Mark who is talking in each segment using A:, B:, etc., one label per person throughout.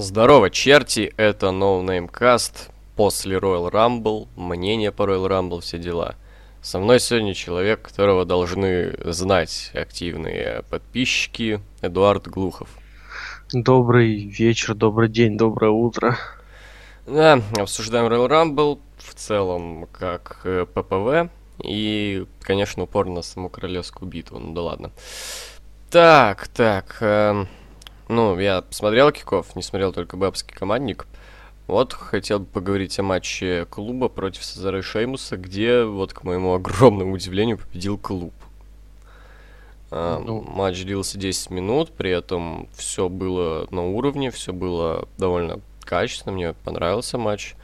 A: Здорово, черти, это No Name Cast после Royal Rumble, мнение по Royal Rumble, все дела. Со мной сегодня человек, которого должны знать активные подписчики, Эдуард Глухов.
B: Добрый вечер, добрый день, доброе утро.
A: Да, обсуждаем Royal Rumble в целом как э, ППВ и, конечно, упор на саму королевскую битву, ну да ладно. Так, так, эм, ну, я смотрел киков, не смотрел только бабский командник. Вот хотел бы поговорить о матче клуба против Сезара и Шеймуса, где, вот к моему огромному удивлению, победил клуб. А, ну. Матч длился 10 минут, при этом все было на уровне, все было довольно качественно, мне понравился матч.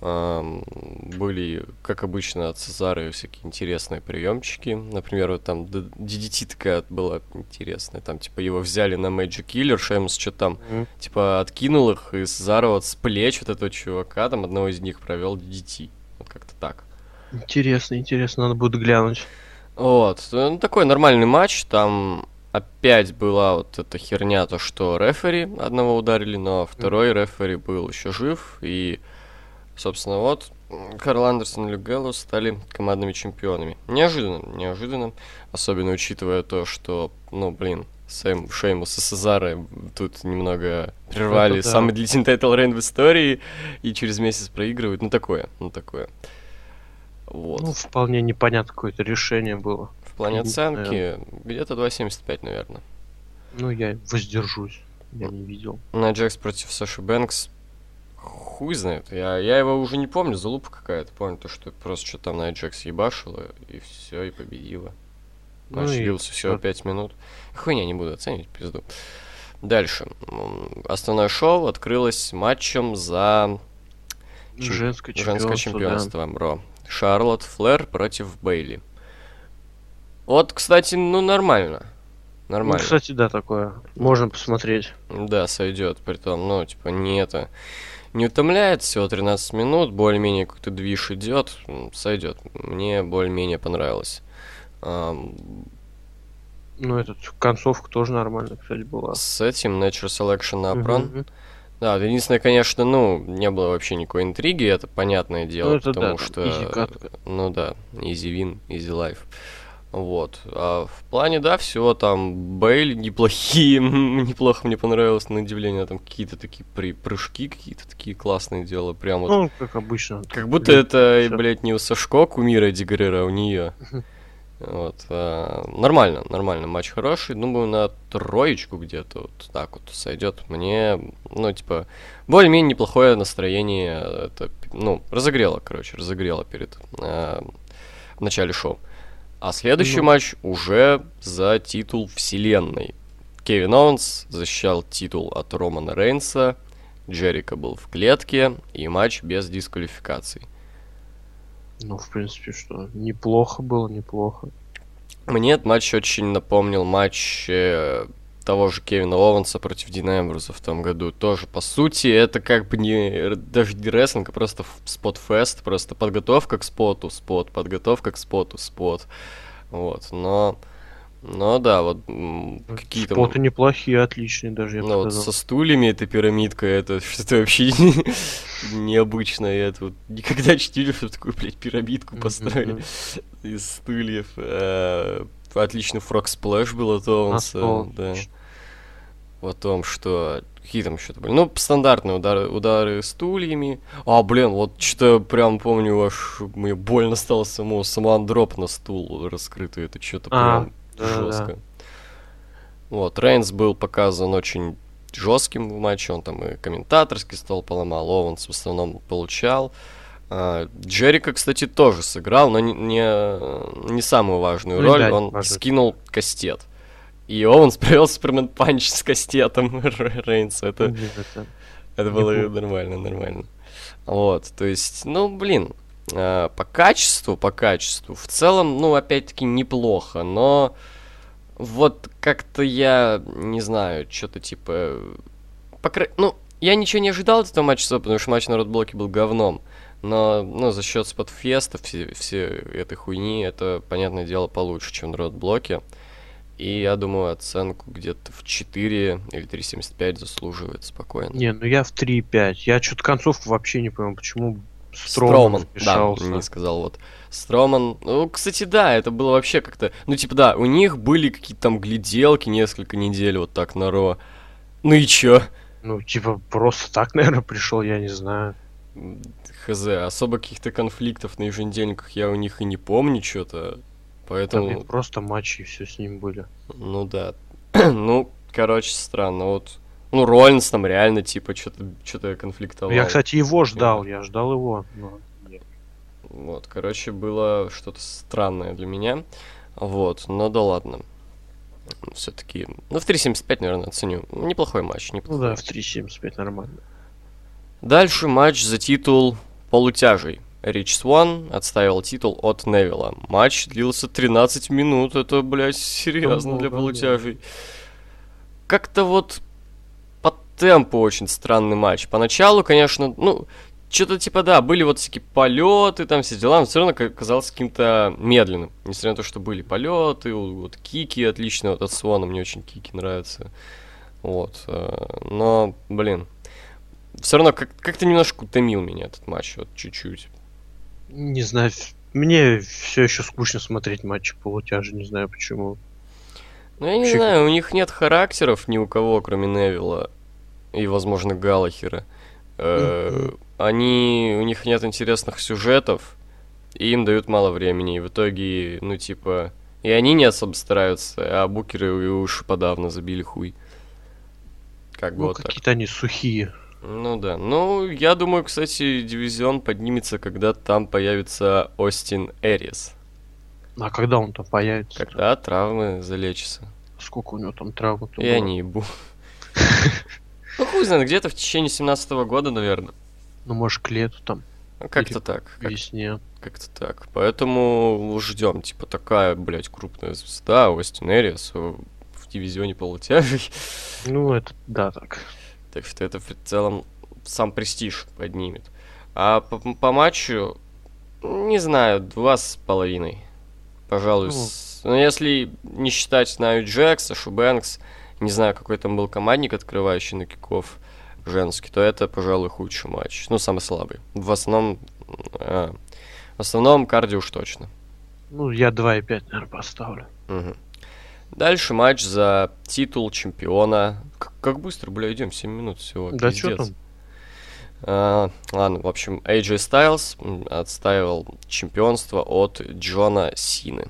A: Были, как обычно, от Цезары всякие интересные приемчики. Например, вот там DDT такая была интересная. Там, типа, его взяли на Magic Killer, Шеймус что там, mm-hmm. типа, откинул их, и Цезара вот с плеч вот этого чувака, там, одного из них провел DDT. Вот как-то так.
B: Интересно, интересно, надо будет глянуть.
A: Вот, ну, такой нормальный матч, там опять была вот эта херня, то, что рефери одного ударили, но второй mm-hmm. рефери был еще жив, и Собственно, вот Карл Андерсон и Люк Гэллоус стали командными чемпионами. Неожиданно, неожиданно. Особенно учитывая то, что, ну, блин, Сэм Шеймус и Сезаро тут немного прервали да. самый длительный title reign в истории и через месяц проигрывают. Ну, такое, ну, такое.
B: Вот. Ну, вполне непонятно какое-то решение было.
A: В плане оценки где-то 2.75, наверное.
B: Ну, я воздержусь. Я не видел.
A: На Джекс против Саши Бэнкс хуй знает. Я, я его уже не помню, залупа какая-то. Помню то, что просто что там на Аджекс ебашило, и все, и победила. Ну Матч длился всего 5 минут. Хуйня, не буду оценивать, пизду. Дальше. Основное шоу открылось матчем за
B: женское чемпионство,
A: женское чемпионство да. Ро. Шарлотт Флэр против Бейли. Вот, кстати, ну нормально. Нормально. Ну,
B: кстати, да, такое. Можно посмотреть.
A: Да, сойдет. При том, ну, типа, не это не утомляет, всего 13 минут, более-менее какой-то движ идет, сойдет. Мне более-менее понравилось.
B: Ну, этот концовка тоже нормально, кстати, была.
A: С этим Nature Selection на Апрон. Uh-huh. Да, единственное, конечно, ну, не было вообще никакой интриги, это понятное дело, ну, это потому да, что... Ну да, easy win, easy life. Вот. А в плане, да, всего там Бейли неплохие, неплохо мне понравилось на удивление, там какие-то такие при прыжки какие-то такие классные дела, прям вот.
B: Ну, как обычно.
A: Как будто Блин, это, все. блядь, не у Сашко кумира Дигрера, а у нее. Вот. А, нормально, нормально, матч хороший. Думаю, на троечку где-то вот так вот сойдет. Мне, ну, типа, более-менее неплохое настроение. Это, ну, разогрело, короче, разогрело перед а, в начале шоу. А следующий ну. матч уже за титул вселенной. Кевин Оуэнс защищал титул от Романа Рейнса, Джерика был в клетке, и матч без дисквалификаций.
B: Ну, в принципе, что, неплохо было, неплохо.
A: Мне этот матч очень напомнил матч того же Кевина Оуэнса против Дина Эмбруза в том году. Тоже, по сути, это как бы не даже не рестлинг, а просто спот-фест, просто подготовка к споту, спот, подготовка к споту, спот. Вот, но... Но да, вот какие-то...
B: Споты неплохие, отличные даже, я
A: Ну вот со стульями эта пирамидка, это что-то вообще необычное. Я вот никогда не видел, что такую, блядь, пирамидку построили из стульев. Отличный frog splash был от Оуэнса, да о том, что какие там еще-то были. Ну, стандартные удары, удары стульями. А, блин, вот что прям помню, аж мне больно стало самому Samoan drop на стул раскрытый. Это что-то а, прям да, жестко. Да. Вот, Рейнс был показан очень жестким в матче, он там и комментаторский стол поломал, Оуэнс в основном получал. А, Джерико, кстати, тоже сыграл, но не, не, не самую важную ну, роль. Да, он важно. скинул кастет. И Оуэнс провел Superman Punch с кастетом Рейнса. Это, это было нормально, нормально. Вот, то есть, ну, блин, э, по качеству, по качеству, в целом, ну, опять-таки, неплохо, но вот как-то я, не знаю, что-то типа... Покра... Ну, я ничего не ожидал от этого матча, потому что матч на родблоке был говном. Но, ну, за счет спотфеста, все, все этой хуйни, это, понятное дело, получше, чем на родблоке. И я думаю, оценку где-то в 4 или 3.75 заслуживает спокойно.
B: Не, ну я в 3,5. Я что-то концовку вообще не понял, почему
A: Строман,
B: Строман
A: да, не сказал вот. Строман, ну, кстати, да, это было вообще как-то, ну, типа, да, у них были какие-то там гляделки несколько недель вот так на Ро. Ну и чё?
B: Ну, типа, просто так, наверное, пришел, я не знаю.
A: Хз, особо каких-то конфликтов на еженедельниках я у них и не помню что-то.
B: Там
A: Поэтому,
B: ведь просто матчи и все с ним были.
A: ну да. ну, короче, странно. Вот, ну, Роллинс там реально, типа, что-то что конфликтовал.
B: Я, кстати, его ждал, я ждал его. но.
A: Вот, короче, было что-то странное для меня. Вот, но да ладно. Все-таки, ну, в 3.75, наверное, оценю. Неплохой матч,
B: Ну
A: неплохой.
B: да, в 3.75 нормально.
A: Дальше матч за титул полутяжей. Рич Сван отставил титул от Невилла. Матч длился 13 минут. Это, блядь, серьезно для полутяжей. Как-то вот по темпу очень странный матч. Поначалу, конечно, ну, что-то типа, да, были вот всякие полеты, там все дела, но все равно ка- казалось каким-то медленным. Несмотря на то, что были полеты, вот кики отличные, вот от Свана мне очень кики нравятся. Вот. э, Но, блин, все равно как- как-то немножко утомил меня этот матч, вот чуть-чуть.
B: Не знаю, мне все еще скучно смотреть матчи полутяжи, не знаю почему.
A: Ну, я не
B: Вообще
A: знаю, у них нет характеров ни у кого, кроме Невилла и, возможно, Галахера. Э. Они, у них нет интересных сюжетов, и им дают мало времени, и в итоге, ну, типа, и они не особо стараются, а букеры и уж подавно забили хуй. Как бы
B: Ну,
A: вот
B: какие-то они сухие.
A: Ну да. Ну, я думаю, кстати, дивизион поднимется, когда там появится Остин Эрис.
B: А когда он там появится?
A: Когда травмы залечатся.
B: Сколько у него там травм?
A: Я не ебу. Ну, хуй знает, где-то в течение 17 года, наверное.
B: Ну, может, к лету там,
A: Ну, Как-то так.
B: к весне.
A: Как-то так. Поэтому ждем. Типа такая, блядь, крупная звезда, Остин Эрис в дивизионе полутяжей.
B: Ну, это да, так.
A: Так что это в целом сам престиж поднимет. А по, по матчу, не знаю, два с половиной. Пожалуй.
B: Ну.
A: с- Ну, если не считать Наю Джекса, Шубэнкс, не знаю, какой там был командник, открывающий на киков женский, то это, пожалуй, худший матч. Ну, самый слабый. В основном, а, в основном кардио уж точно.
B: Ну, я 2,5, наверное, поставлю.
A: Мгм. Дальше матч за титул чемпиона. Как быстро, бля, идем, 7 минут всего.
B: Да
A: пиздец.
B: там?
A: А, ладно, в общем, AJ Styles отстаивал чемпионство от Джона Сины.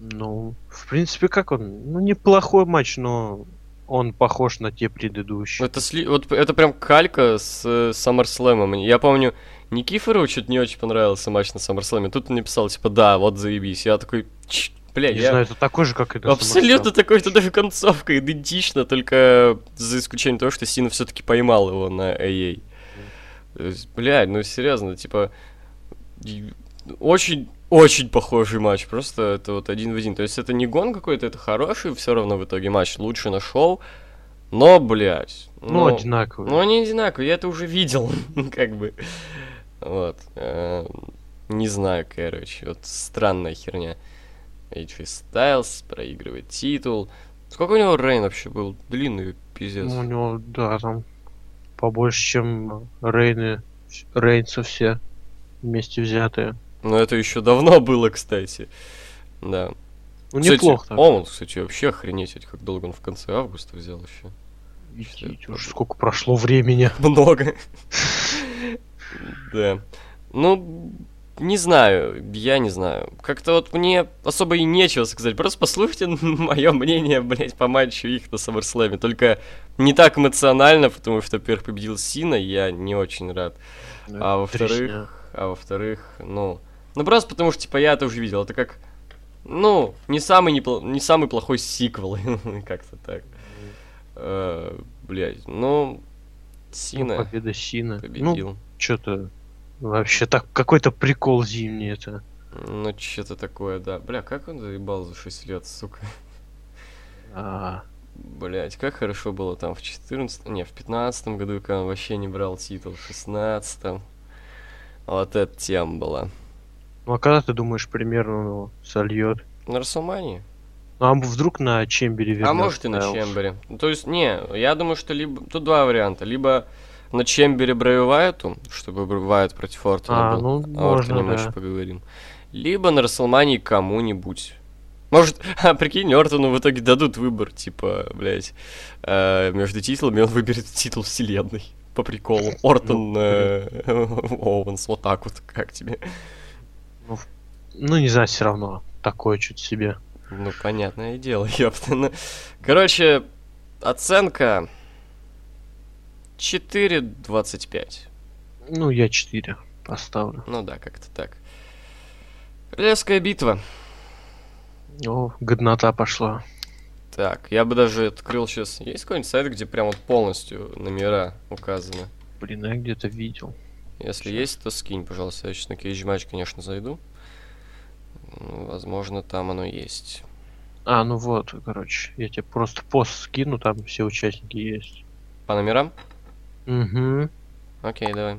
B: Ну, в принципе, как он? Ну, неплохой матч, но он похож на те предыдущие.
A: Это, сли- вот, это прям калька с э, SummerSlam. Я помню, Никифорову что-то не очень понравился матч на SummerSlam. Тут он написал, типа, да, вот заебись. Я такой, «Ч- бля,
B: не
A: я...
B: знаю, это такой же, как и на
A: Абсолютно такой, что даже концовка идентична, только за исключением того, что Сина все-таки поймал его на AA. Блядь, ну серьезно, типа, очень, очень похожий матч, просто это вот один в один. То есть это не гон какой-то, это хороший все равно в итоге матч, лучше на шоу, но, блядь,
B: Ну, одинаковые.
A: ну, они одинаковые, я это уже видел, как бы. Вот. э, Не знаю, короче, вот странная херня. AJ Styles проигрывает титул. Сколько у него Рейн вообще был? Длинный пиздец.
B: Ну, у него, да, там побольше, чем Рейны, Рейнса все вместе взятые.
A: Но это еще давно было, кстати. Да.
B: Ну,
A: Кстати,
B: неплохо так.
A: Он, кстати, вообще охренеть, как долго он в конце августа взял еще.
B: Идите, уж сколько прошло времени.
A: Много. Да. Ну, не знаю, я не знаю. Как-то вот мне особо и нечего сказать. Просто послушайте мое мнение, блядь, по матчу их на SummerSlam. Только не так эмоционально, потому что, во-первых, победил Сина, я не очень рад. А во-вторых, а во-вторых, ну... Ну, просто потому что, типа, я это уже видел. Это как, ну, не самый, непло- не самый плохой сиквел. Как-то так. Э, Блядь, ну...
B: Ну,
A: Сина
B: победа Сина. Ну,
A: победил.
B: что-то вообще так какой-то прикол зимний это.
A: Ну, что-то такое, да. Бля, как он заебал за 6 лет, сука.
B: А,
A: Блять, как хорошо было там в 14 не, в 15 году, когда он вообще не брал титул, в 16 Вот эта тема была.
B: Ну а когда ты думаешь примерно он его сольет?
A: На Расселмании?
B: Ну, а вдруг на Чембере вернется
A: А может и на? Чембере. То есть, не, я думаю, что либо... Тут два варианта. Либо на Чембере Брэй Уайту, чтобы Брэй Уайт против Ортона
B: А,
A: был.
B: ну,
A: О Ортоне
B: можно,
A: мы еще
B: да.
A: поговорим. Либо на Расселмании кому-нибудь. Может, а, прикинь, Ортону в итоге дадут выбор, типа, блядь, э, между титулами, он выберет титул вселенной. По приколу. Ортон э, Оуэнс, вот так вот, как тебе?
B: Ну, не знаю, все равно. Такое что-то себе.
A: Ну, понятное дело, ёпта. Ну, короче, оценка 4.25.
B: Ну, я 4 поставлю.
A: Ну да, как-то так. Королевская битва.
B: О, годнота пошла.
A: Так, я бы даже открыл сейчас. Есть какой-нибудь сайт, где прям вот полностью номера указаны?
B: Блин, я где-то видел.
A: Если есть, то скинь, пожалуйста. Я сейчас на Cage конечно, зайду. Ну, Возможно, там оно есть.
B: А, ну вот, короче, я тебе просто пост скину, там все участники есть.
A: По номерам?
B: Угу.
A: Окей, давай.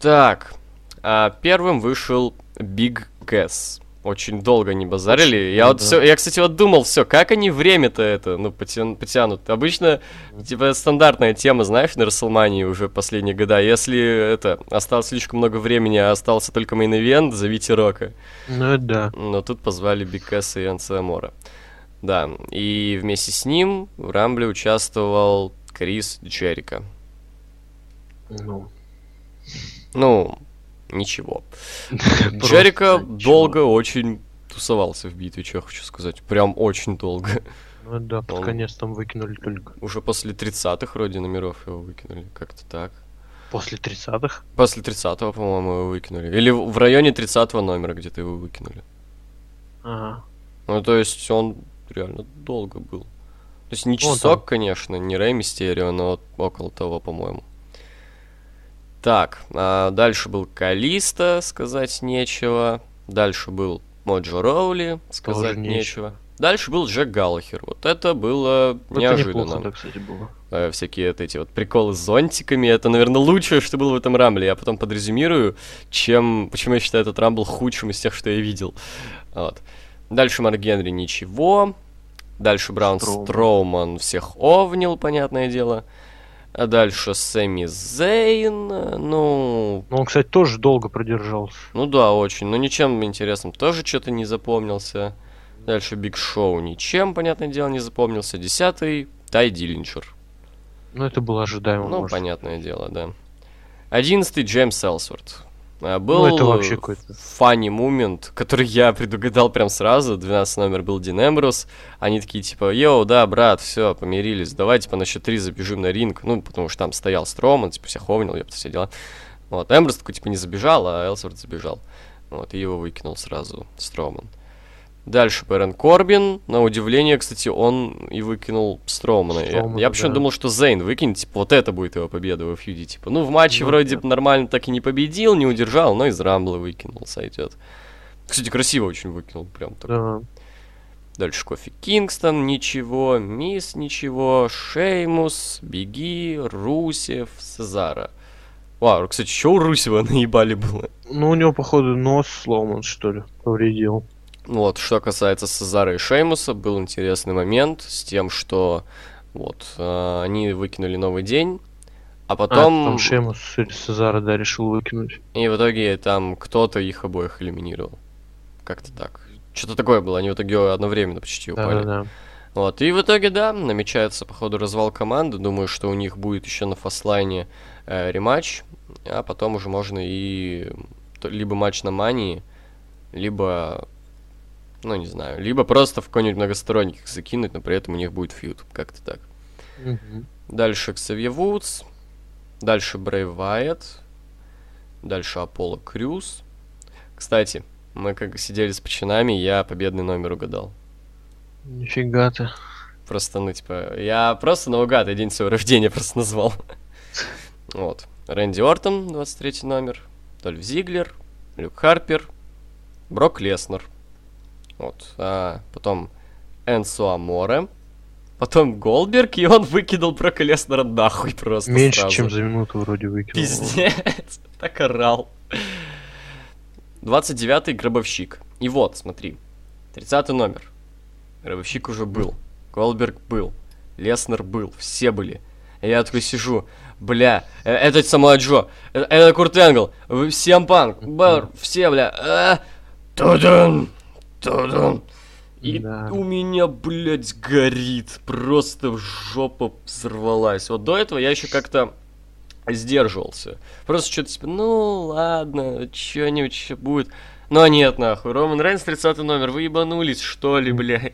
A: Так, а, первым вышел Big Cass. Очень долго не базарили.
B: Очень
A: я вот
B: долго.
A: все, я, кстати, вот думал, все, как они время-то это, ну, потян- потянут. Обычно, типа, стандартная тема, знаешь, на Рестлмании уже последние года. Если это осталось слишком много времени, а остался только main event, зовите Рока.
B: Ну да.
A: Но тут позвали Биг Кэсса и Энцо Аморе. Да, и вместе с ним в Рамбле участвовал Крис Джерика.
B: Ну,
A: Ну, ничего. Джерика долго очень тусовался в битве, что я хочу сказать. Прям очень долго.
B: Ну да, под
A: Он-
B: конец там выкинули только.
A: Уже после 30-х вроде номеров его выкинули. Как-то так.
B: После 30-х?
A: После 30-го, по-моему, его выкинули. Или в районе 30-го номера где-то его выкинули.
B: Ага.
A: Ну, то есть он реально долго был. То есть не часок, конечно, не Рэй Мистерио, но около того, по-моему. Так, а дальше был Калиста, сказать нечего. Дальше был Моджо Роули, сказать
B: Тоже
A: нечего.
B: нечего.
A: Дальше был Джек Галлахер. Вот это было
B: Это
A: неожиданно.
B: неплохо, да, кстати, было.
A: Э, всякие вот эти вот приколы с зонтиками. Это, наверное, лучшее, что было в этом рамбле. Я потом подрезюмирую, чем, почему я считаю этот рамбл худшим из тех, что я видел. Вот. Дальше Марк Генри ничего. Дальше Браун
B: Строуман.
A: Строуман всех овнил, понятное дело. А дальше Сэмми Зейн, ну,
B: Ну, он, кстати, тоже долго продержался.
A: ну да, очень, но ничем интересным тоже что-то не запомнился. Дальше Биг Шоу ничем, понятное дело, не запомнился. Десятый Тай Диллинджер.
B: Ну, это было ожидаемо,
A: Ну,
B: может.
A: понятное дело, да. Одиннадцатый Джеймс Элсворт. А, Был
B: Ну, это вообще какой-то...
A: фанни момент, который я предугадал прям сразу. 12 номер был Дин Эмбрус. Они такие, типа, йоу, да, брат, все, помирились, давай, типа, на счет 3 забежим на ринг. Ну, потому что там стоял Строман, типа, всех овнил, ёпта, все дела. Вот, Эмбрус такой, типа, не забежал, а Элсворт забежал. Вот, и его выкинул сразу Строман. Дальше Бэрон Корбин. На удивление, кстати, он и выкинул Строумана. Я-
B: Строумана,
A: я почему-то
B: да.
A: думал, что Зейн выкинет, типа, вот это будет его победа во фьюде. Типа, ну, в матче
B: Ну,
A: вроде
B: да.
A: нормально так и не победил, не удержал, но из Рамбла выкинул, сойдет. Кстати, красиво очень выкинул, прям так.
B: Да.
A: Дальше Кофи Кингстон, ничего, Мисс, ничего, Шеймус, Беги, Русев, Сезара. Вау, кстати, что у Русева наебали было?
B: Ну, у него, походу, нос сломан, что ли, повредил.
A: Вот, что касается Сезара и Шеймуса, был интересный момент с тем, что вот, э, они выкинули новый день, а
B: А,
A: потом...
B: там Шемус или Сезара, да, решил выкинуть.
A: И в итоге там кто-то их обоих элиминировал. Как-то так. Что-то такое было, они в итоге одновременно почти упали.
B: Да-да-да.
A: Вот, и в итоге, да, намечается, походу, развал команды. Думаю, что у них будет еще на фастлайне э, рематч, а потом уже можно и либо матч на мании, либо, ну, не знаю, либо просто в какой-нибудь многосторонник их закинуть, но при этом у них будет фьюд, как-то так.
B: Мгм.
A: Дальше Ксавье Вудс, дальше Брейв Вайет, дальше Аполло Крюс. Кстати, мы как сидели с пацанами, я победный номер угадал.
B: Нифига ты.
A: Просто, ну, типа, я просто наугад, я день своего рождения просто назвал. Вот. Рэнди Ортон, 23 номер. Дольф Зиглер, Люк Харпер, Брок Леснер. Вот. А потом Энсо Аморе. Потом Голдберг, и он выкинул Брока Леснера нахуй просто
B: Меньше,
A: сразу.
B: чем за минуту вроде выкинул.
A: Пиздец, так орал. 29-й гробовщик. И вот, смотри. 30 номер. Рыбовщик уже был. Голдберг был. Леснер был. Все были. И я такой сижу. Бля, э, это Самуа Джо. э, Это Курт Энгл. Всем панк. Бар, все, бля. а, Тудун. И
B: Да.
A: у меня, блядь, горит. Просто жопа взорвалась. Вот до этого я еще как-то сдерживался. Просто что-то типа, ну ладно, что-нибудь еще будет. Но нет, нахуй. Роман Рейнс, 30 номер. Вы ебанулись, что ли, блядь?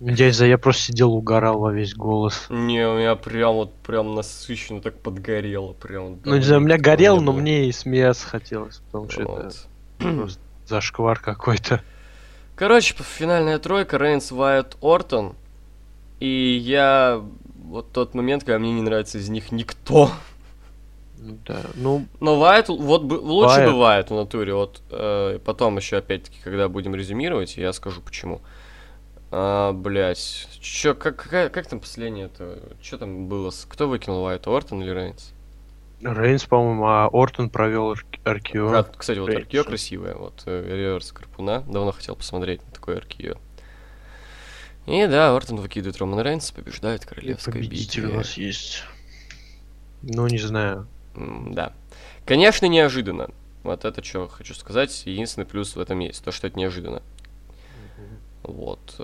B: Дядя, я просто сидел, угорал во весь голос.
A: Не, у меня прям вот прям насыщенно так подгорело. Прям,
B: Ну, не знаю, у меня
A: давненько
B: горел,
A: не
B: но
A: было.
B: мне и смеяться хотелось, потому что это
A: Вот.
B: просто зашквар какой-то.
A: Короче, финальная тройка, Рейнс, Вайт, Ортон. И я... Вот тот момент, когда мне не нравится из них никто.
B: Да, ну,
A: Но Вайт, вот лучше
B: Вайт.
A: бывает в натуре. Вот э, потом еще опять-таки, когда будем резюмировать, я скажу почему. А, блять, чё, как, какая- как там последнее это? Что там было? Кто выкинул Вайт, Ортон или Рейнс?
B: Рейнс, по-моему, а Ортон провел Аркио.
A: А, кстати, вот
B: Рейнс.
A: Аркио красивая, вот э, реверс Карпуна. Давно хотел посмотреть на такой Аркио. И да, Ортон выкидывает Романа Рейнса, побеждает королевская
B: Победитель у нас есть. Ну, не знаю.
A: М, Да. Конечно, неожиданно. Вот это что хочу сказать. Единственный плюс в этом есть. То, что это неожиданно. Вот.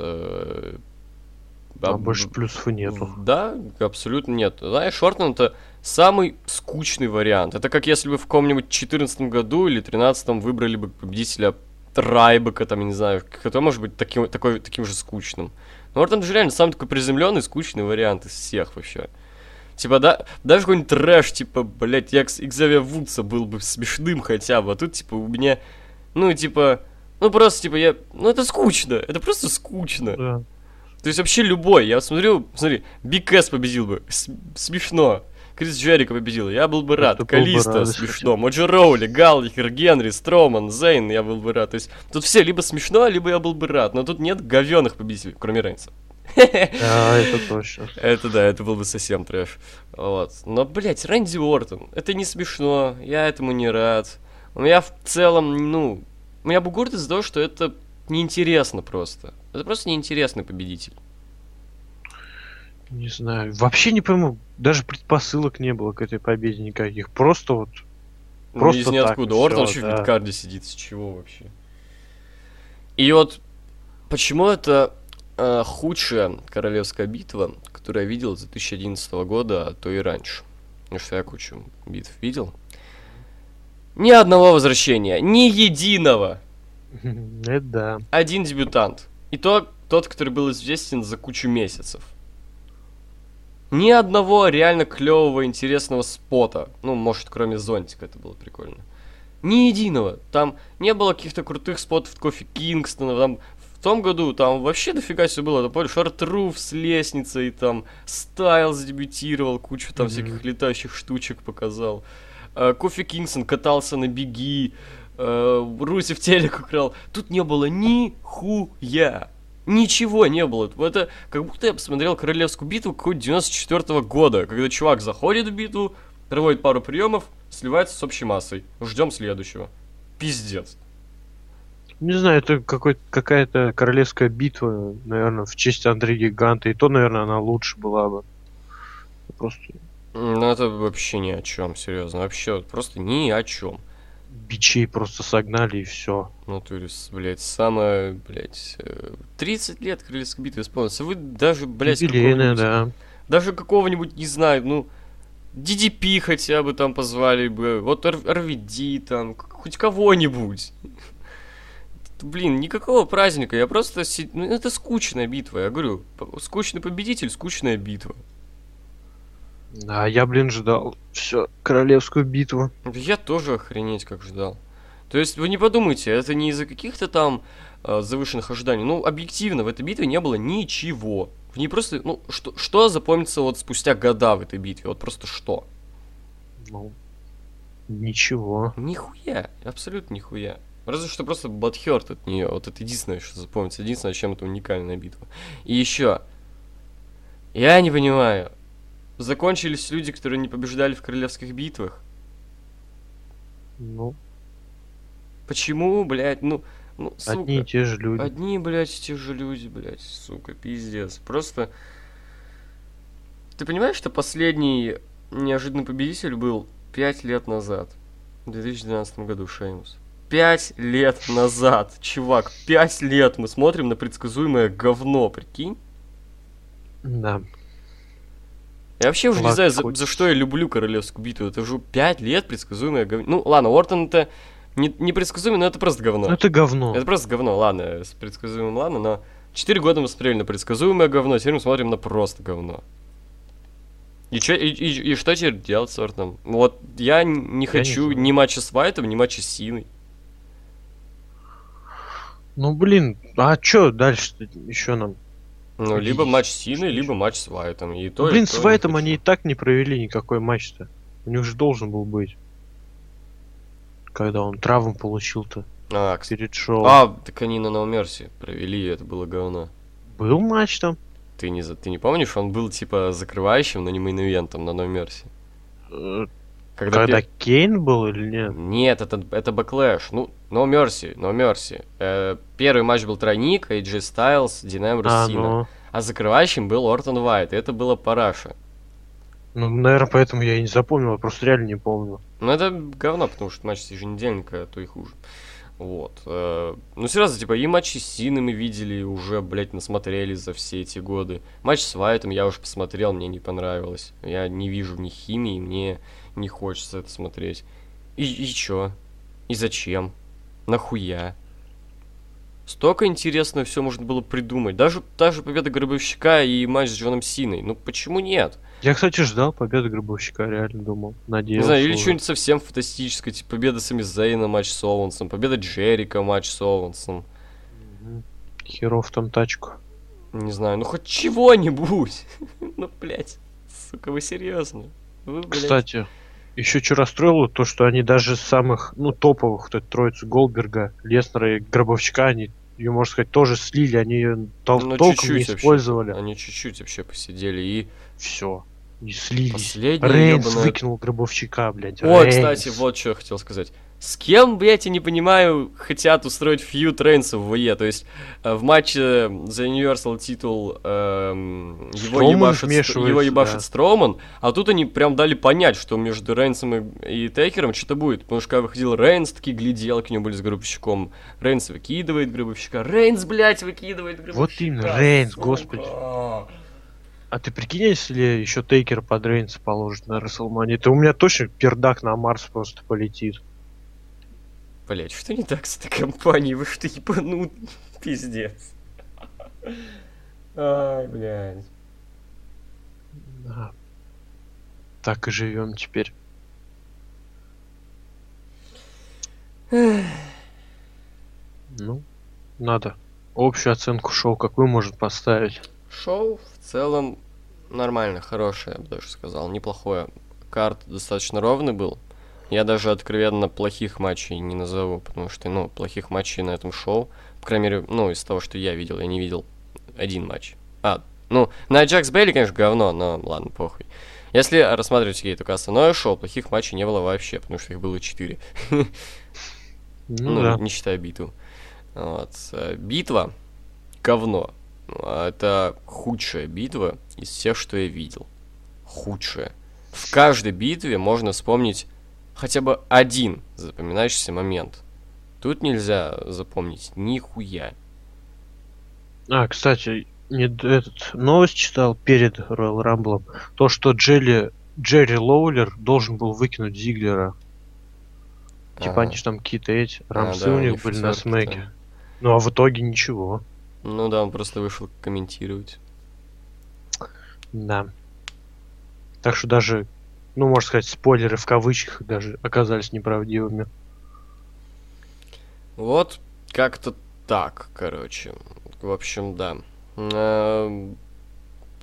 B: А
A: об-
B: больше плюсов и нету.
A: Да, абсолютно нет. Знаешь, Ортон это самый скучный вариант. Это как если бы в каком-нибудь 14 году или 13 выбрали бы победителя Трайбека, там, я не знаю, кто может быть таким, такой, таким же скучным. Но Ортон же реально самый такой приземленный, скучный вариант из всех вообще. Типа, да, даже какой-нибудь трэш, типа, блядь, я Экзавия Вудса был бы смешным хотя бы, а тут, типа, у меня, ну, типа, ну, просто, типа, я, ну, это скучно, это просто скучно.
B: Да.
A: То есть вообще любой. Я смотрю, смотри, Биг Кэсс победил бы. С- смешно. Крис Джерико победил. Я был бы рад.
B: Это был бы Калисто
A: смешно. Моджо Роули, Галлахер, Генри, Строман, Зейн, я был бы рад. То есть тут все либо смешно, либо я был бы рад. Но тут нет говёных победителей, кроме Рейнса.
B: Да, это точно.
A: Это да, это был бы совсем трэш. Вот. Но, блядь, Рэнди Ортон. Это не смешно. Я этому не рад. У меня в целом, ну... У меня бугурт из-за того, что это неинтересно просто. Это просто неинтересный победитель.
B: Не знаю. Вообще не пойму. Даже предпосылок не было к этой победе никаких. Просто вот
A: Ну,
B: Просто
A: из
B: так,
A: ниоткуда.
B: и
A: Ортон еще
B: да.
A: в мидкарде сидит. С чего вообще? И вот почему это э, худшая королевская битва, которую я видел с 2011 года, а то и раньше. Потому что я кучу битв видел. Ни одного возвращения, ни единого.
B: это да.
A: Один дебютант. И то тот, который был известен за кучу месяцев. Ни одного реально клевого, интересного спота. Ну, может, кроме зонтика, это было прикольно. Ни единого. Там не было каких-то крутых спотов Кофи Кингстона. Там в том году там вообще дофига все было. Ты помнишь, Артруф с лестницей, там Стайлз дебютировал, кучу там
B: Мгм.
A: всяких летающих штучек показал. Э, Кофи Кингстон катался на беги. Э, Русев телек украл. Тут не было ни хуя. Ничего не было. Это как будто я посмотрел королевскую битву какого-то 94 года, когда чувак заходит в битву, проводит пару приемов, сливается с общей массой. Ждем следующего. Пиздец.
B: Не знаю, это какая-то королевская битва, наверное, в честь Андрея Гиганта. И то, наверное, она лучше была бы. Просто
A: Ну это вообще ни о чем, серьезно. Вообще просто ни о чем.
B: Бичей просто согнали и все.
A: Ну, то есть, блядь, самое, блядь, э, 30 лет королевской битвы исполнилось. А Вы даже, блядь,
B: Юбилейная, да.
A: Даже какого-нибудь, не знаю, ну, DDP хотя бы там позвали бы, вот RVD там, хоть кого-нибудь. Блин, никакого праздника, я просто... Ну, это скучная битва, я говорю. Скучный победитель, скучная битва.
B: А я, блин, ждал все королевскую битву.
A: Я тоже охренеть как ждал. То есть вы не подумайте, это не из-за каких-то там э, завышенных ожиданий. Ну, объективно, в этой битве не было ничего. В ней просто, ну, что, что запомнится вот спустя года в этой битве? Вот просто что?
B: Ну, ничего.
A: Нихуя, абсолютно нихуя. Разве что просто Бадхерт от нее. Вот это единственное, что запомнится. Единственное, чем это уникальная битва. И еще. Я не понимаю. Закончились люди, которые не побеждали в королевских битвах.
B: Ну,
A: Почему, блядь, ну, Ну, сука.
B: Одни и те же люди.
A: Одни, блядь, те же люди, блядь, сука, пиздец. Просто... Ты понимаешь, что последний неожиданный победитель был пять лет назад? В 2012 году, Шеймус. Пять лет назад, чувак, пять лет мы смотрим на предсказуемое говно, прикинь?
B: Да.
A: Я вообще уже не
B: Ладно,
A: знаю, за, за что я люблю королевскую битву. Это уже пять лет предсказуемое говно. Ну, ладно, Ортон это не, не предсказуемый, но это просто говно.
B: Ну это говно.
A: Это просто говно, ладно, с предсказуемым ладно, но 4 года мы смотрели на предсказуемое говно, теперь мы смотрим на просто говно. И, чё, и, и- и что теперь делать с Ортоном? Вот я не
B: не
A: хочу
B: знаю.
A: ни матча с Вайтом, ни матча с Синой.
B: Ну блин, а чё дальше еще нам?
A: Ну, либо матч с Синой, либо матч с Вайтом. И то,
B: Ну,
A: и
B: блин,
A: то
B: с Вайтом они и так не провели никакой матч-то. У них же должен был быть. Когда он травму получил-то
A: А, кстати.
B: перед шоу.
A: А, так они на No Mercy провели, это было говно.
B: Был матч там?
A: Ты не, ты не помнишь, он был типа закрывающим, но не мейн-ивентом на No Mercy. Когда,
B: Когда
A: пе-
B: Кейн был или нет?
A: Нет, это, это Backlash. Ну, No Mercy, No Mercy. Э, первый матч был тройник, AJ Styles, Дин Эмброуз,
B: А,
A: Сина.
B: ну.
A: А закрывающим был Ортон Вайт, и это было параша.
B: Ну, наверное, поэтому я и не запомнил, я просто реально не помню.
A: Ну, это говно, потому что матч с еженедельника, а то и хуже. Вот. э, Ну, серьезно, типа, и матчи с Синой мы видели, уже, блядь, насмотрели за все эти годы. Матч с Вайтом я уже посмотрел, мне не понравилось. Я не вижу в них химии, мне не хочется это смотреть. И, и чё? И зачем? Нахуя? Столько интересного все можно было придумать. Даже та же победа Гробовщика и матч с Джоном Синой. Ну почему нет?
B: Я, кстати, ждал победы Гробовщика, реально думал.
A: Не
B: Надеялся.
A: знаю, или что-нибудь совсем фантастическое, типа победа Сами Зейна, матч с Оуэнсом, победа Джерика, матч с Оуэнсом.
B: Херов там тачку.
A: Не знаю, ну хоть чего-нибудь. ну, блядь, сука, вы серьезно? Вы, блядь,
B: Кстати, еще что расстроило, то, что они даже с самых, ну, топовых, вот эту троицу Голдберга, Леснера и Гробовщика, они ее, можно сказать, тоже слили, они ее тол-
A: ну,
B: толком
A: чуть-чуть
B: не
A: вообще.
B: использовали.
A: Они чуть-чуть вообще посидели и
B: Все. Не слились.
A: последнее
B: Рейнс
A: ёбаное-
B: выкинул Гробовщика, блядь.
A: Ой,
B: Рейнс.
A: кстати, вот что я хотел сказать. С кем, блядь, я не понимаю, хотят устроить фьюд Рейнса в ВЕ? То есть э, в матче за Universal титул эм, его ебашит, его ебашит
B: да.
A: Строуман, а тут они прям дали понять, что между Рейнсом и, и Тейкером что-то будет. Потому что когда выходил Рейнс, такие гляделки у него были с гробовщиком. Рейнс выкидывает гробовщика. Рейнс, блядь, выкидывает гробовщика.
B: Вот именно, Рейнс,
A: сука.
B: господи. А ты прикинь, если еще Тейкер под Рейнса положит на Расселмане, то у меня точно пердак на Марс просто полетит.
A: Блять, что не так с этой компанией? Вы что, ебанут? Пиздец. Ай, блядь.
B: Да. Так и живем теперь. Ну, надо общую оценку шоу какую может поставить.
A: Шоу в целом нормально, хорошее, я бы даже сказал, неплохое. Карт достаточно ровный был. Я даже откровенно плохих матчей не назову, потому что, ну, плохих матчей на этом шоу, по крайней мере, ну, из того, что я видел, я не видел один матч. А, ну, на Джакс Бейли, конечно, говно, но ладно, похуй. Если рассматривать какие только основное шоу, плохих матчей не было вообще, потому что их было четыре.
B: Ну,
A: Ну, не считая битву. Вот. э, Битва говно. Это худшая битва из всех, что я видел. Худшая. В каждой битве можно вспомнить хотя бы один запоминающийся момент. Тут нельзя запомнить нихуя.
B: А, кстати, не этот новость читал перед Royal Rumble. То, что Джерри, Джерри Лоулер должен был выкинуть Зиглера. Типа
A: Ага.
B: они же там какие-то эти рамсы
A: да,
B: у них были на смеке. Ну а в итоге ничего.
A: Ну да, он просто вышел комментировать.
B: Да. Так что даже, ну, можно сказать, спойлеры в кавычках даже оказались неправдивыми.
A: Вот как-то так, короче. В общем, да. Эм,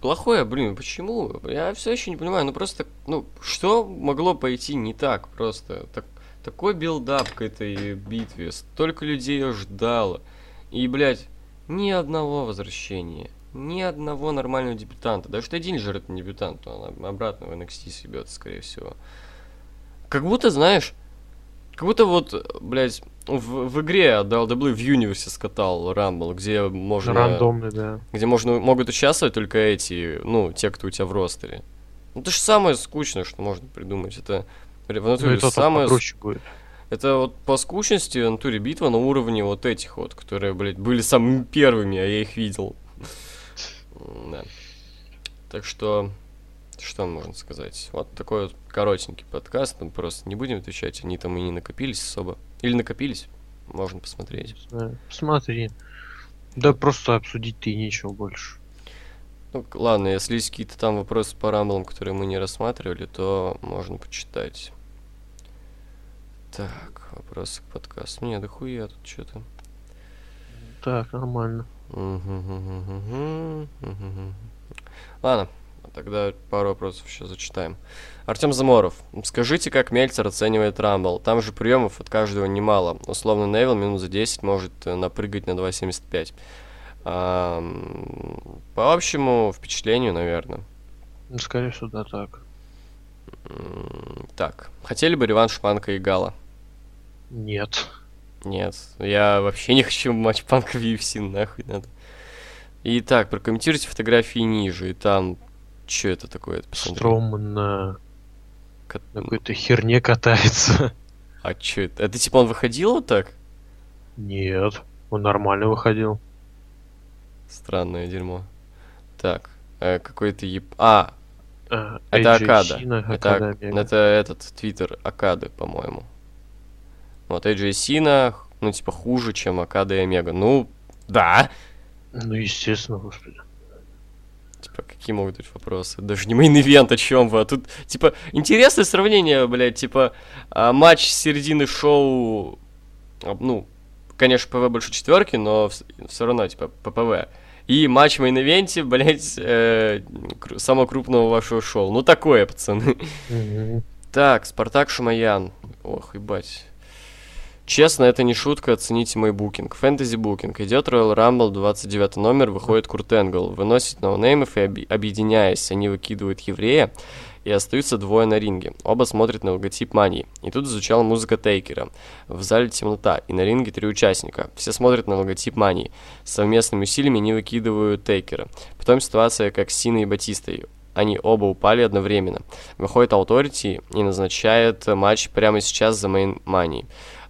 A: Плохое, блин, почему? Я все еще не понимаю, ну просто, ну, что могло пойти не так просто? Так, такой build-up к этой битве, столько людей ее ждало. И, блядь, ни одного возвращения, ни одного нормального дебютанта. Даже один же это не дебютант, он обратно в NXT съебется, скорее всего. Как будто, знаешь, как будто вот, блядь, в, в игре от WWE в Universe скатал Rumble, где можно...
B: Рандомный, да.
A: Где можно, могут участвовать только эти, ну, те, кто у тебя в ростере. Ну, это же самое скучное, что можно придумать. Это в
B: Ну,
A: натуре
B: то
A: самое...
B: будет.
A: Это вот по скучности в натуре битва на уровне вот этих вот, которые, блядь, были самыми первыми, а я их видел. Да. Так что, что можно сказать? Вот такой вот коротенький подкаст, мы просто не будем отвечать, они там и не накопились особо. Или накопились, можно посмотреть.
B: Знаю. Посмотри. Да просто обсудить-то и нечего больше.
A: Ну, ладно, если есть какие-то там вопросы по рамблам, которые мы не рассматривали, то можно почитать. Так, вопросы к подкасту. Не, да хуя тут что-то.
B: Так, нормально.
A: Ладно, тогда пару вопросов еще зачитаем. Артем Заморов. Скажите, как Мельцер оценивает Рамбл? Там же приемов от каждого немало. Условно, Невил минут за 10 может э, напрыгать на 2.75. Ам, По общему впечатлению, наверное.
B: Ну, скорее всего, да, так.
A: Так, хотели бы реванш Панка и Гала?
B: Нет.
A: Нет, я вообще не хочу матч Панка в UFC, нахуй надо. Итак, прокомментируйте фотографии ниже, и там... Что это такое?
B: Строман на
A: Кат-
B: на какой-то херне катается.
A: А что это? Это типа он выходил вот так?
B: Нет. Он нормально выходил.
A: Странное дерьмо. Так, э, какой-то еп... А,
B: А,
A: это Акада.
B: Сина,
A: Это,
B: Акада
A: это этот твиттер Акады, по-моему. Вот AJ Сина, ну, типа, хуже, чем Акада и Омега. Ну, да.
B: Ну, естественно, господи.
A: Типа, какие могут быть вопросы? Даже не main event, о чем вы? А тут, типа, интересное сравнение, блядь, типа, а, матч середины шоу, а, ну, конечно, ПВ больше четверки, но все равно, типа, ППВ. И матч в мейн-ивенте, блядь, э, самого крупного вашего шоу. Ну, такое, пацаны.
B: Мгм.
A: Так, Спартак Шамаян. Ох, ебать. Честно, это не шутка, оцените мой букинг. Фэнтези букинг. Идет Royal Rumble, 29 номер, выходит Курт Энгл. Выносит ноунеймов и оби- объединяясь, они выкидывают еврея, и остаются двое на ринге. Оба смотрят на логотип Мании. И тут звучала музыка Тейкера. В зале темнота, и на ринге три участника. Все смотрят на логотип Мании. Совместными усилиями они выкидывают Тейкера. Потом ситуация как с Синой и Батистой. Они оба упали одновременно. Выходит Authority и назначает матч прямо сейчас за Main Money.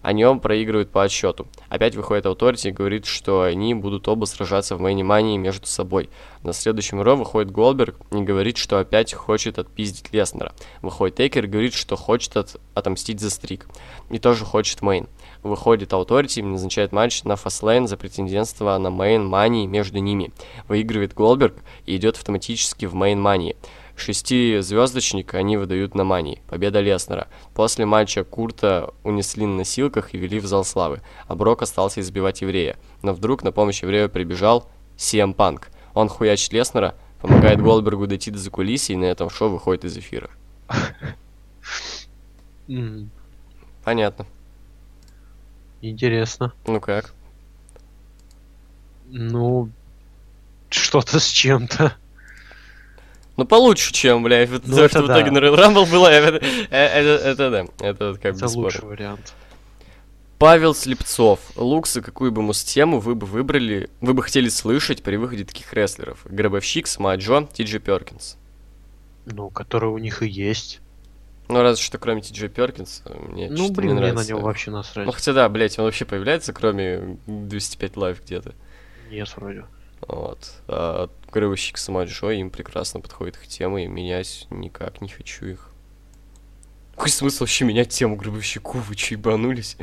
A: Они оба проигрывают по отсчету. Опять выходит Authority и говорит, что они будут оба сражаться в Main Money между собой. На следующем Ро выходит Голдберг и говорит, что опять хочет отпиздить Леснера. Выходит Тейкер и говорит, что хочет от- отомстить за стрик. И тоже хочет Мейн. Выходит Authority и назначает матч на Фастлейн за претендентство на Main Money между ними. Выигрывает Голдберг и идет автоматически в Main Money. Шестизвездочник они выдают на Мании. Победа Леснера. После матча Курта унесли на носилках и вели в зал славы, а Брок остался избивать еврея. Но вдруг на помощь еврею прибежал CM Панк. Он хуячит Леснера, помогает Голдбергу дойти до закулисья и на этом шоу выходит из эфира. Понятно.
B: Интересно.
A: Ну как?
B: Ну, что-то с чем-то.
A: Ну получше, чем, блядь, вот
B: Ну,
A: то,
B: это
A: что в
B: да.
A: итоге на Royal Rumble было. Это, э, это, это да, это вот как бы
B: Это
A: бесспорно.
B: лучший вариант.
A: Павел Слепцов. Луксы, какую бы муз-тему вы бы выбрали, вы бы хотели слышать при выходе таких рестлеров? Гробовщик, Смаджо, Ти Джи Перкинс.
B: Ну, который у них и есть.
A: Ну, разве что кроме Ти Джи Перкинс, мне
B: Ну,
A: что-то
B: блин,
A: не
B: мне на него вообще насрать.
A: Ну, хотя да, блядь, он вообще появляется, кроме 205 Live где-то.
B: Нет, вроде.
A: Вот. А Гробовщик, Самоа Джо, им прекрасно подходит их тема, и менять никак не хочу их. Какой смысл вообще менять тему Гробовщику? Вы че, ебанулись?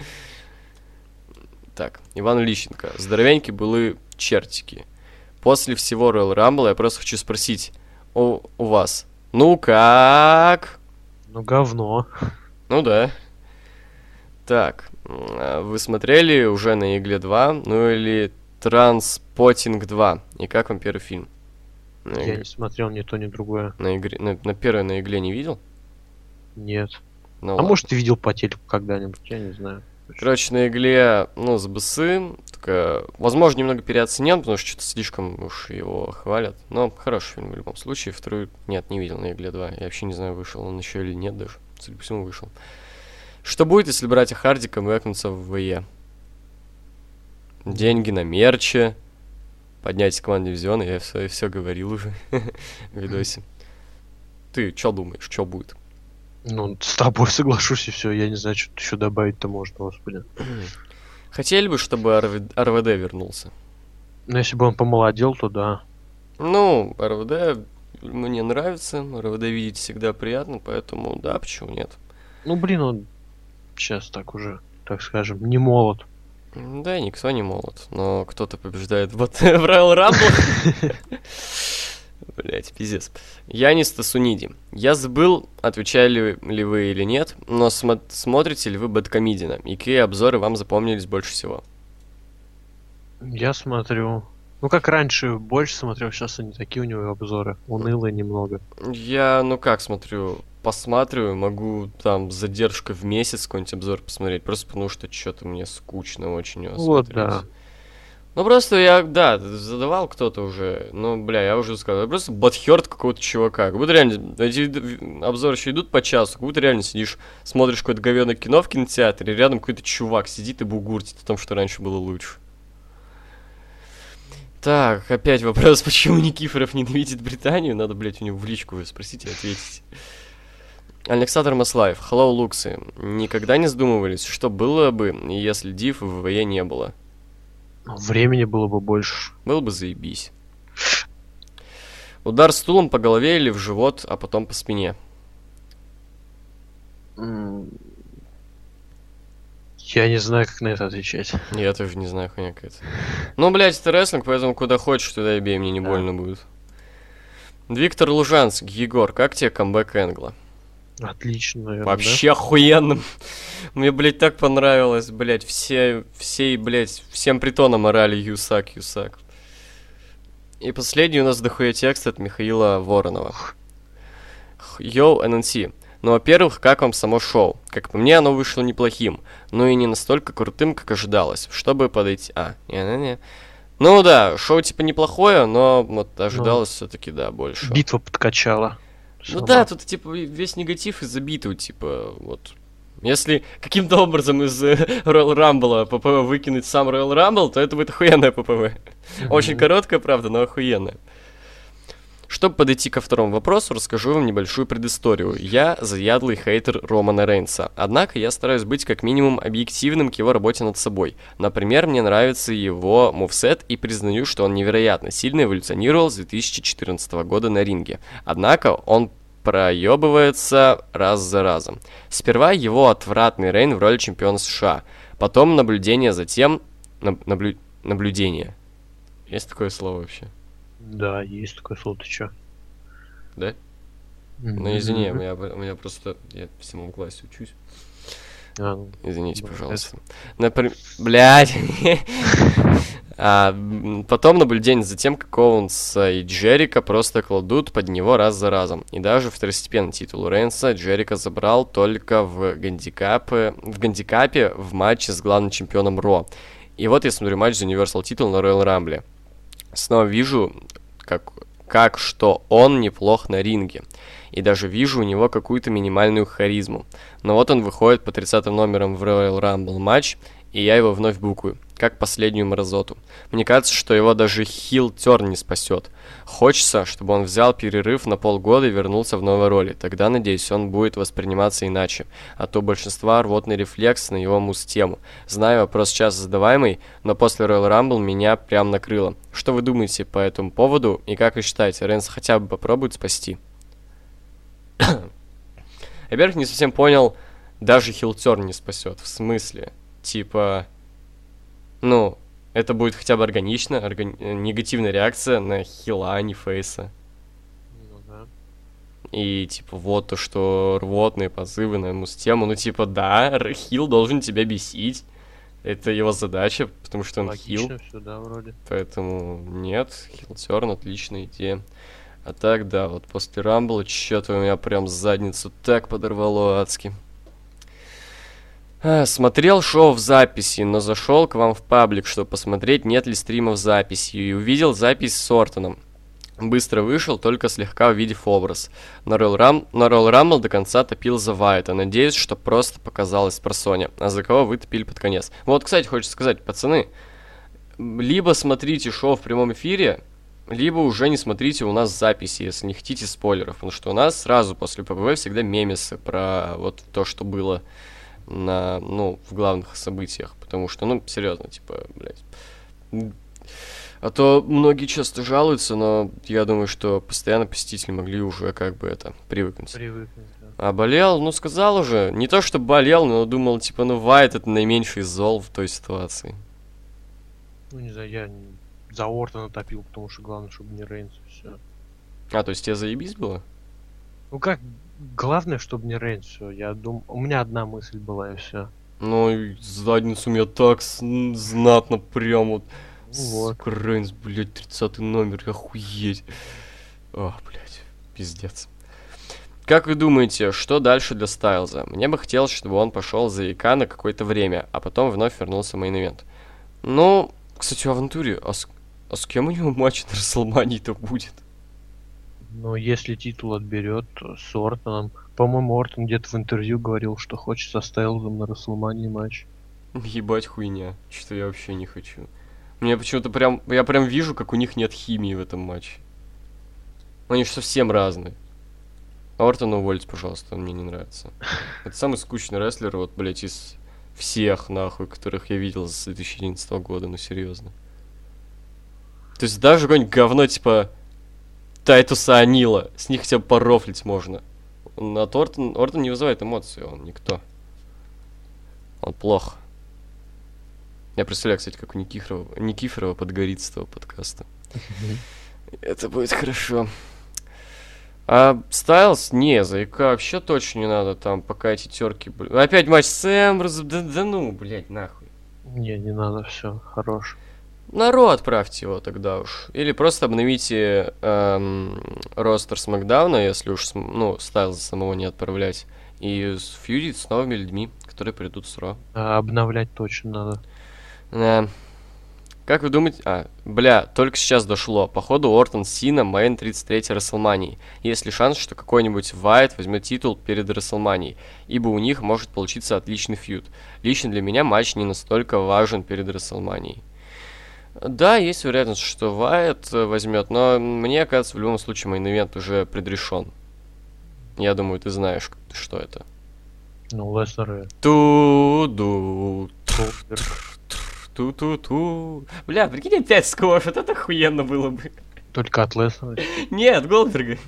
A: Так, Иван Лищенко. Здоровеньки были чертики. После всего Royal Rumble я просто хочу спросить у, у вас. Ну как?
B: Ну, говно.
A: Ну да. Так, а вы смотрели уже на Игле 2, ну или Транспотинг 2? И как вам первый фильм? На,
B: Я
A: игре-
B: не смотрел ни то, ни другое.
A: на, игре, на, на первой на Игле не видел?
B: Нет.
A: Ну,
B: а
A: ладно.
B: может, ты видел по телеку когда-нибудь, я не знаю.
A: Короче, на Игле, ну, с БСы, только, возможно, немного переоценен, потому что что-то слишком уж его хвалят. Но хороший фильм в любом случае. Вторую, нет, не видел на Игле 2. Я вообще не знаю, вышел он еще или нет даже. Судя по всему, вышел. Что будет, если братья Харди камбэкнутся в ВЕ? Деньги на мерче, поднять команду дивизиона, я все, все говорил уже в видосе. Ты что думаешь, что будет?
B: Ну, с тобой соглашусь, и все. Я не знаю, что еще добавить-то можно, господи.
A: Хотели бы, чтобы РВ... РВД вернулся?
B: Ну, если бы он помолодел, то да.
A: Ну, РВД мне нравится, РВД видеть всегда приятно, поэтому да, почему нет?
B: Ну, блин, он сейчас так уже, так скажем, не молод.
A: Да, никто не молод, но кто-то побеждает в Royal Rumble. Блять, пиздец. Янис Тасуниди. Я забыл, отвечали ли вы или нет, но смо- смотрите ли вы Бэткомедина? И какие обзоры вам запомнились больше всего?
B: Я смотрю. Ну, как раньше больше смотрел, сейчас они такие у него обзоры. Унылые немного.
A: Я, ну как смотрю, посматриваю, могу там с задержкой в месяц какой-нибудь обзор посмотреть, просто потому что что-то мне скучно очень его
B: Вот,
A: смотреть.
B: да.
A: Ну просто я, да, задавал кто-то уже, ну, бля, я уже сказал, я просто батхерт какого-то чувака, как будто реально, эти обзоры еще идут по часу, как будто реально сидишь, смотришь какое-то говёное кино в кинотеатре, и рядом какой-то чувак сидит и бугуртит о том, что раньше было лучше. Так, опять вопрос, почему Никифоров ненавидит Британию? Надо, блядь, у него в личку спросить и ответить. Александр Маслаев, hello, Луксы. Никогда не задумывались, что было бы, если Див в ВВЕ не было?
B: Времени было бы больше.
A: Было бы заебись. Удар стулом по голове или в живот, а потом по спине.
B: Я не знаю, как на это отвечать.
A: Я тоже не знаю, хуйня какая-то. Ну, блядь, это рестлинг, поэтому куда хочешь, туда и бей, мне не
B: Да.
A: больно будет. Виктор Лужанский, Егор, как тебе камбэк Энгла?
B: Отлично, наверное,
A: Вообще охуенно. Мне, блядь, так понравилось, блядь, все, все, блядь, всем притоном орали Юсак, Юсак. И последний у нас дохуя текст от Михаила Воронова. Йоу, ННС. Ну, во-первых, как вам само шоу? Как по мне, оно вышло неплохим, но и не настолько крутым, как ожидалось, чтобы подойти... А, не-не-не. Ну да, шоу типа неплохое, но вот ожидалось все-таки, да,
B: да?
A: больше.
B: Битва подкачала.
A: Ну да, тут типа весь негатив из-за битвы, типа, вот. Если каким-то образом из э, Royal Rumble ППВ выкинуть сам Royal Rumble, то это будет охуенная ППВ. Очень
B: Мгм.
A: короткая, правда, но охуенная. Чтобы подойти ко второму вопросу, расскажу вам небольшую предысторию. Я заядлый хейтер Романа Рейнса. Однако я стараюсь быть как минимум объективным к его работе над собой. Например, мне нравится его мувсет и признаю, что он невероятно сильно эволюционировал с 2014 года на ринге. Однако он проебывается раз за разом. Сперва его отвратный Рейн в роли чемпиона США. Потом наблюдение за тем... наб- наблю- наблюдение. Есть такое слово вообще?
B: Да, есть ты чё?
A: Да? Ну, извини, у меня, у меня просто... Я в седьмом классе учусь.
B: А, ну,
A: Извините,
B: Ну,
A: пожалуйста. Например... Блядь. А, потом наблюдение за тем, как Оуэнса и Джерика просто кладут под него раз за разом. И даже второстепенный титул Рейнса Джерика забрал только в гандикапе, в гандикапе в матче с главным чемпионом Ро. И вот я смотрю матч за Universal титул на Royal Rumble. Снова вижу, как, как что он неплох на ринге. И даже вижу у него какую-то минимальную харизму. Но вот он выходит по 30 номерам в Royal Rumble матч, и я его вновь букаю, как последнюю мразоту. Мне кажется, что его даже хил терн не спасет. Хочется, чтобы он взял перерыв на полгода и вернулся в новой роли. Тогда, надеюсь, он будет восприниматься иначе. А то у большинства рвотный рефлекс на его муз-тему. Знаю, вопрос сейчас задаваемый, но после Royal Rumble меня прям накрыло. Что вы думаете по этому поводу и как вы считаете, Рэнс хотя бы попробует спасти? Во-первых, не совсем понял, даже хилтерн не спасет. В смысле? Типа, ну, это будет хотя бы органично, органи- э, негативная реакция на хила, а не фейса.
B: ну да.
A: И типа вот то, что рвотные позывы на ему тему, ну типа да, хил должен тебя бесить. Это его задача, потому что он хил.
B: Логично все, да, вроде.
A: Поэтому нет, хилтерн отличная идея. А так, да, вот после Рамбла что-то у меня прям задницу так подорвало адски. А, смотрел шоу в записи, но зашел к вам в паблик, чтобы посмотреть, нет ли стримов записи, и увидел запись с Ортоном. Быстро вышел, только слегка увидев образ. На Royal, Ram... на до конца топил за Вайта. Надеюсь, что просто показалось про Соня. А за кого вы топили под конец? Вот, кстати, хочется сказать, пацаны, либо смотрите шоу в прямом эфире, либо уже не смотрите у нас записи, если не хотите спойлеров, потому что у нас сразу после ППВ всегда мемесы про вот то, что было на, ну, в главных событиях, потому что, ну, серьезно, типа, блядь. А то многие часто жалуются, но я думаю, что постоянно посетители могли уже как бы это привыкнуть.
B: Привыкнуть, да.
A: А болел, ну сказал уже. Не то, что болел, но думал, типа, ну Вайт это наименьший зол в той ситуации.
B: Ну, не знаю, я за Ортона топил, потому что главное, чтобы не Рейнс, все.
A: А, то есть тебе заебись было?
B: Ну как, главное, чтобы не все. Я думал, у меня одна мысль была и все.
A: Ну, и задницу меня так знатно прям вот.
B: Вот.
A: Сука, Рейнс, блядь, 30 номер, охуеть. О, блядь, пиздец. Как вы думаете, что дальше для Стайлза? Мне бы хотелось, чтобы он пошел за ИК на какое-то время, а потом вновь вернулся в main event. Ну, кстати, в авантюре, а с, а с кем у него матч на Расселмании-то будет?
B: Но если титул отберет с Ортоном, по-моему, Ортон где-то в интервью говорил, что хочет со Стайлзом на Расселмании матч.
A: Ебать хуйня, что я вообще не хочу. Мне почему-то прям, я прям вижу, как у них нет химии в этом матче. Они же совсем разные. Ортона уволить, пожалуйста, он мне не нравится. Это самый скучный рестлер, вот, блядь, из всех, нахуй, которых я видел с 2011 года, ну серьезно. То есть даже какое-нибудь говно, типа Тайтуса Анила, с них хотя бы порофлить можно. От Ортон, Ортон не вызывает эмоций, он никто. Он плохо. Я представляю, кстати, как у Никифорова, Никифорова подгорит с того подкаста. Это будет хорошо. А Стайлз, не, ЗК вообще точно не надо там, пока эти терки. Опять матч с Эмброс, да, да ну, блядь, нахуй.
B: Не, не надо, все, хорош.
A: Народ отправьте его тогда уж. Или просто обновите эм, ростер Смакдауна, если уж, ну, Стайлза самого не отправлять. И фьюдить с новыми людьми, которые придут с Ро.
B: А обновлять точно надо.
A: Да. Как вы думаете... А, бля, только сейчас дошло. Походу Ортон Сина мейн 33 Расселмании. Есть ли шанс, что какой-нибудь Вайт возьмет титул перед Расселманией? Ибо у них может получиться отличный фьюд. Лично для меня матч не настолько важен перед Расселманией. Да, есть вероятность, что Вайт э, возьмет, но мне кажется, в любом случае main event уже предрешен. Я думаю, ты знаешь, что это.
B: Ну, Леснер
A: Ту-ду. Ту-ту-ту. Бля, прикинь, опять сквош, это охуенно было бы.
B: Только от Леснера.
A: Нет, Голдберга.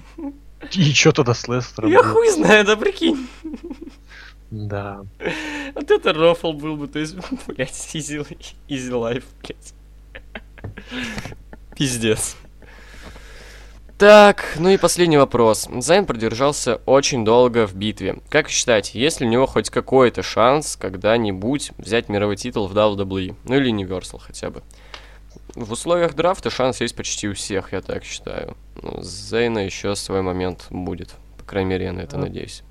B: И чё тогда с Леснером?
A: Я хуй знаю, да прикинь.
B: Да.
A: Вот это рофл был бы, то есть, блядь, easy, easy life, блядь. Пиздец. Так, ну и последний вопрос. Зайн продержался очень долго в битве. Как вы считаете, есть ли у него хоть какой-то шанс когда-нибудь взять мировой титул в WWE? Ну или Universal хотя бы. В условиях драфта шанс есть почти у всех, я так считаю. Ну, Зейна еще свой момент будет. По крайней мере, я на это
B: Да.
A: надеюсь.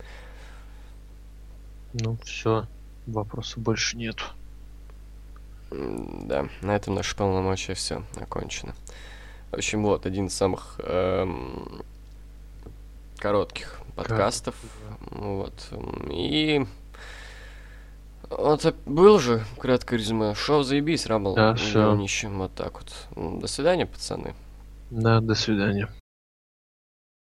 B: Ну, все. Вопросов больше нет.
A: Да, на этом наше полномочия все окончено. В общем, вот один из самых эм, коротких подкастов. Ну Вот. И вот был же краткое резюме. Шоу заебись, Рамбл.
B: Да.
A: Говнище. Вот так вот. До свидания, пацаны.
B: Да, до свидания.